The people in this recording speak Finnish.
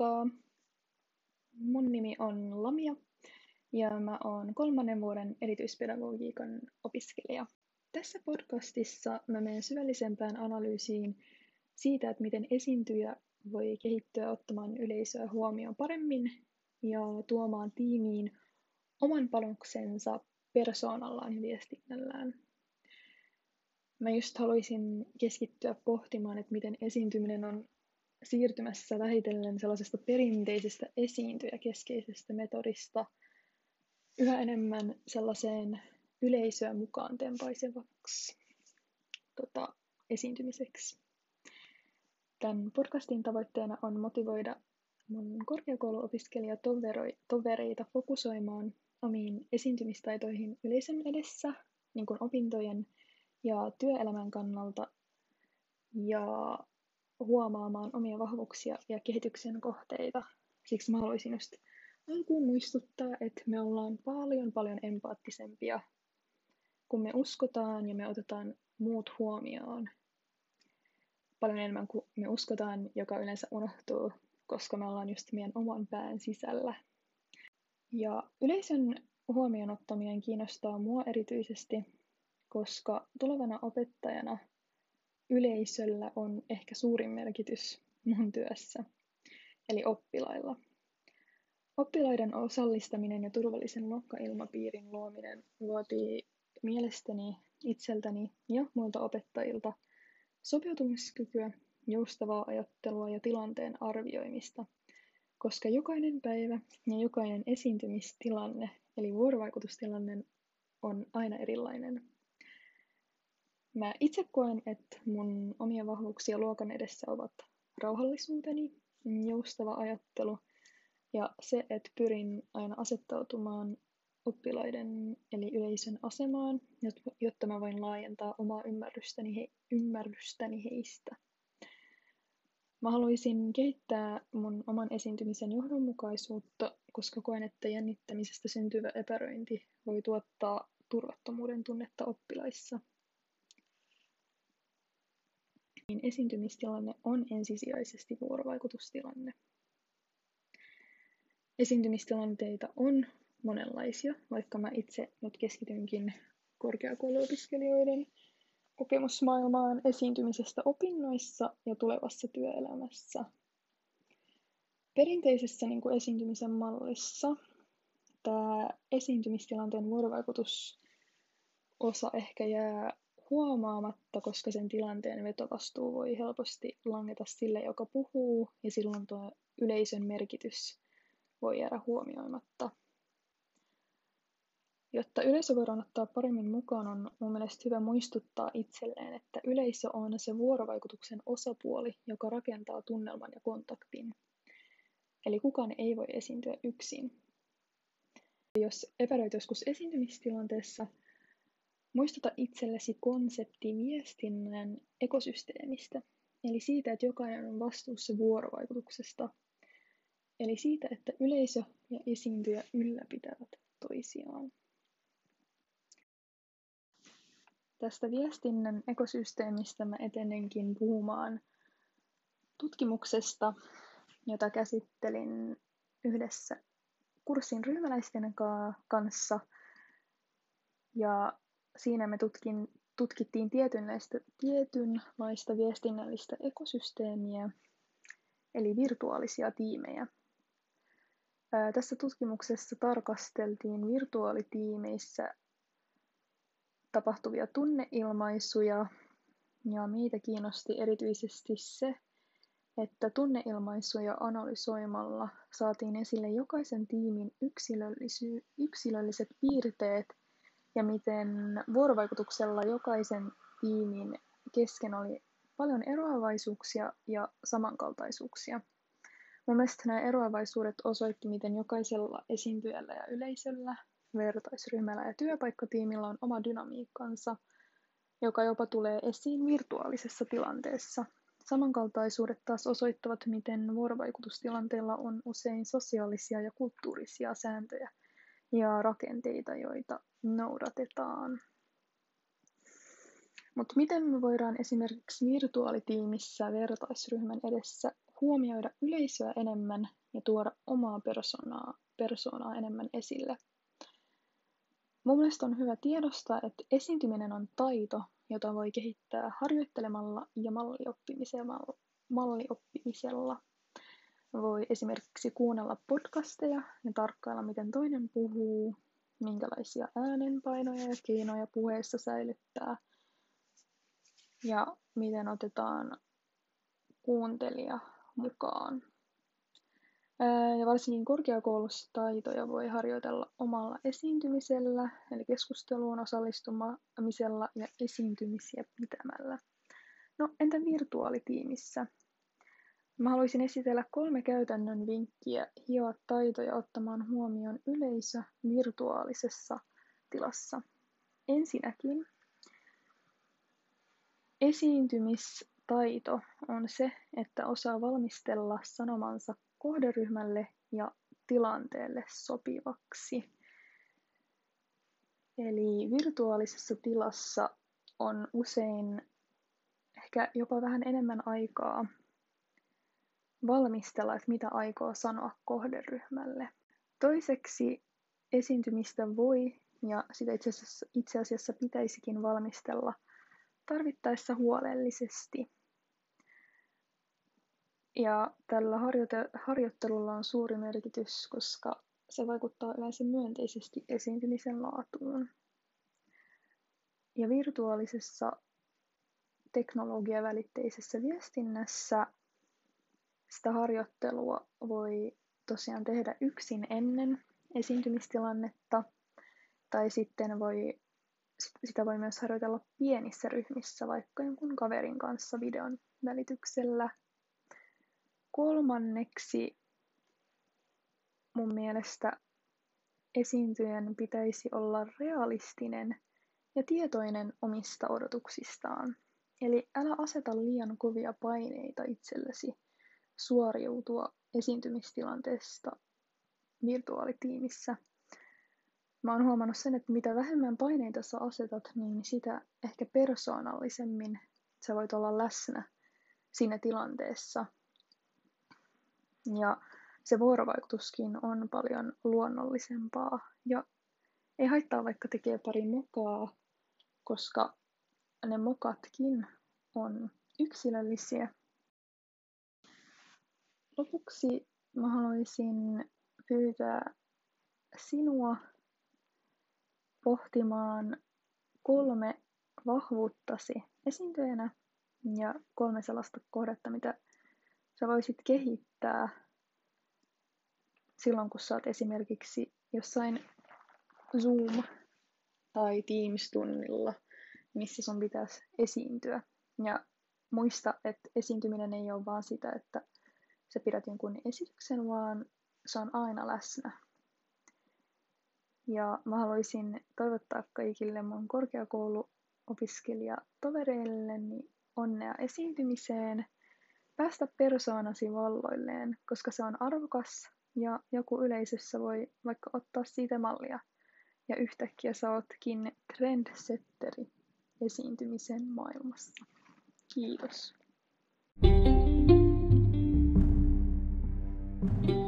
Moikka! Mun nimi on Lamia ja mä oon kolmannen vuoden erityispedagogiikan opiskelija. Tässä podcastissa mä menen syvällisempään analyysiin siitä, että miten esiintyjä voi kehittyä ottamaan yleisöä huomioon paremmin ja tuomaan tiimiin oman panoksensa persoonallaan ja viestinnällään. Mä just haluaisin keskittyä pohtimaan, että miten esiintyminen on siirtymässä vähitellen sellaisesta perinteisestä esiintyjäkeskeisestä metodista yhä enemmän sellaiseen yleisöä mukaan tempaisevaksi tota, esiintymiseksi. Tämän podcastin tavoitteena on motivoida mun korkeakouluopiskelijatovereita fokusoimaan omiin esiintymistaitoihin yleisön edessä, niin kuin opintojen ja työelämän kannalta, ja huomaamaan omia vahvuuksia ja kehityksen kohteita. Siksi mä haluaisin just alkuun muistuttaa, että me ollaan paljon paljon empaattisempia, kun me uskotaan ja me otetaan muut huomioon. Paljon enemmän kuin me uskotaan, joka yleensä unohtuu, koska me ollaan just meidän oman pään sisällä. Ja yleisön huomioon ottaminen kiinnostaa mua erityisesti, koska tulevana opettajana – yleisöllä on ehkä suurin merkitys mun työssä, eli oppilailla. Oppilaiden osallistaminen ja turvallisen luokkailmapiirin luominen vaatii mielestäni itseltäni ja muilta opettajilta sopeutumiskykyä, joustavaa ajattelua ja tilanteen arvioimista, koska jokainen päivä ja jokainen esiintymistilanne, eli vuorovaikutustilanne, on aina erilainen. Mä itse koen, että mun omia vahvuuksia luokan edessä ovat rauhallisuuteni, joustava ajattelu ja se, että pyrin aina asettautumaan oppilaiden eli yleisön asemaan, jotta mä voin laajentaa omaa ymmärrystäni, he, ymmärrystäni heistä. Mä haluaisin kehittää mun oman esiintymisen johdonmukaisuutta, koska koen, että jännittämisestä syntyvä epäröinti voi tuottaa turvattomuuden tunnetta oppilaissa – niin esiintymistilanne on ensisijaisesti vuorovaikutustilanne. Esiintymistilanteita on monenlaisia, vaikka mä itse nyt keskitynkin korkeakouluopiskelijoiden kokemusmaailmaan esiintymisestä opinnoissa ja tulevassa työelämässä. Perinteisessä niin kuin esiintymisen mallissa tämä esiintymistilanteen vuorovaikutusosa ehkä jää huomaamatta, koska sen tilanteen vetovastuu voi helposti langeta sille, joka puhuu, ja silloin tuo yleisön merkitys voi jäädä huomioimatta. Jotta yleisö voidaan ottaa paremmin mukaan, on mun mielestä hyvä muistuttaa itselleen, että yleisö on se vuorovaikutuksen osapuoli, joka rakentaa tunnelman ja kontaktin. Eli kukaan ei voi esiintyä yksin. Jos epäröit joskus esiintymistilanteessa, Muistuta itsellesi konsepti viestinnän ekosysteemistä, eli siitä, että jokainen on vastuussa vuorovaikutuksesta, eli siitä, että yleisö ja esiintyjä ylläpitävät toisiaan. Tästä viestinnän ekosysteemistä mä etenenkin puhumaan tutkimuksesta, jota käsittelin yhdessä kurssin ryhmäläisten kanssa. Ja siinä me tutkin, tutkittiin tietynlaista, tietynlaista viestinnällistä ekosysteemiä, eli virtuaalisia tiimejä. Ää, tässä tutkimuksessa tarkasteltiin virtuaalitiimeissä tapahtuvia tunneilmaisuja, ja meitä kiinnosti erityisesti se, että tunneilmaisuja analysoimalla saatiin esille jokaisen tiimin yksilölliset piirteet – ja miten vuorovaikutuksella jokaisen tiimin kesken oli paljon eroavaisuuksia ja samankaltaisuuksia. Mun mielestä nämä eroavaisuudet osoitti, miten jokaisella esiintyjällä ja yleisöllä, vertaisryhmällä ja työpaikkatiimillä on oma dynamiikkansa, joka jopa tulee esiin virtuaalisessa tilanteessa. Samankaltaisuudet taas osoittavat, miten vuorovaikutustilanteilla on usein sosiaalisia ja kulttuurisia sääntöjä ja rakenteita, joita noudatetaan. Mutta miten me voidaan esimerkiksi virtuaalitiimissä vertaisryhmän edessä huomioida yleisöä enemmän ja tuoda omaa persoonaa, persoonaa enemmän esille. Mun mielestä on hyvä tiedostaa, että esiintyminen on taito, jota voi kehittää harjoittelemalla ja mallioppimisella. mallioppimisella. Voi esimerkiksi kuunnella podcasteja ja tarkkailla, miten toinen puhuu, minkälaisia äänenpainoja ja keinoja puheessa säilyttää ja miten otetaan kuuntelija mukaan. Ja varsinkin korkeakoulussa taitoja voi harjoitella omalla esiintymisellä, eli keskusteluun osallistumisella ja esiintymisiä pitämällä. No entä virtuaalitiimissä? Mä haluaisin esitellä kolme käytännön vinkkiä hioa taitoja ottamaan huomioon yleisö virtuaalisessa tilassa. Ensinnäkin esiintymistaito on se, että osaa valmistella sanomansa kohderyhmälle ja tilanteelle sopivaksi. Eli virtuaalisessa tilassa on usein ehkä jopa vähän enemmän aikaa valmistella, että mitä aikoo sanoa kohderyhmälle. Toiseksi esiintymistä voi ja sitä itse asiassa, itse asiassa pitäisikin valmistella tarvittaessa huolellisesti. Ja tällä harjoite- harjoittelulla on suuri merkitys, koska se vaikuttaa yleensä myönteisesti esiintymisen laatuun. Ja virtuaalisessa teknologiavälitteisessä viestinnässä sitä harjoittelua voi tosiaan tehdä yksin ennen esiintymistilannetta, tai sitten voi, sitä voi myös harjoitella pienissä ryhmissä, vaikka jonkun kaverin kanssa videon välityksellä. Kolmanneksi mun mielestä esiintyjän pitäisi olla realistinen ja tietoinen omista odotuksistaan. Eli älä aseta liian kovia paineita itsellesi suoriutua esiintymistilanteesta virtuaalitiimissä. Mä oon huomannut sen, että mitä vähemmän paineita sä asetat, niin sitä ehkä persoonallisemmin sä voit olla läsnä siinä tilanteessa. Ja se vuorovaikutuskin on paljon luonnollisempaa. Ja ei haittaa vaikka tekee pari mokaa, koska ne mokatkin on yksilöllisiä Lopuksi mä haluaisin pyytää sinua pohtimaan kolme vahvuuttasi esiintyjänä ja kolme sellaista kohdetta, mitä sä voisit kehittää silloin, kun sä oot esimerkiksi jossain Zoom- tai Teams-tunnilla, missä sun pitäisi esiintyä. Ja muista, että esiintyminen ei ole vaan sitä, että sä pidät jonkun esityksen, vaan se on aina läsnä. Ja mä haluaisin toivottaa kaikille mun korkeakouluopiskelijatovereilleni onnea esiintymiseen, päästä persoonasi valloilleen, koska se on arvokas ja joku yleisössä voi vaikka ottaa siitä mallia. Ja yhtäkkiä sä ootkin trendsetteri esiintymisen maailmassa. Kiitos. Thank you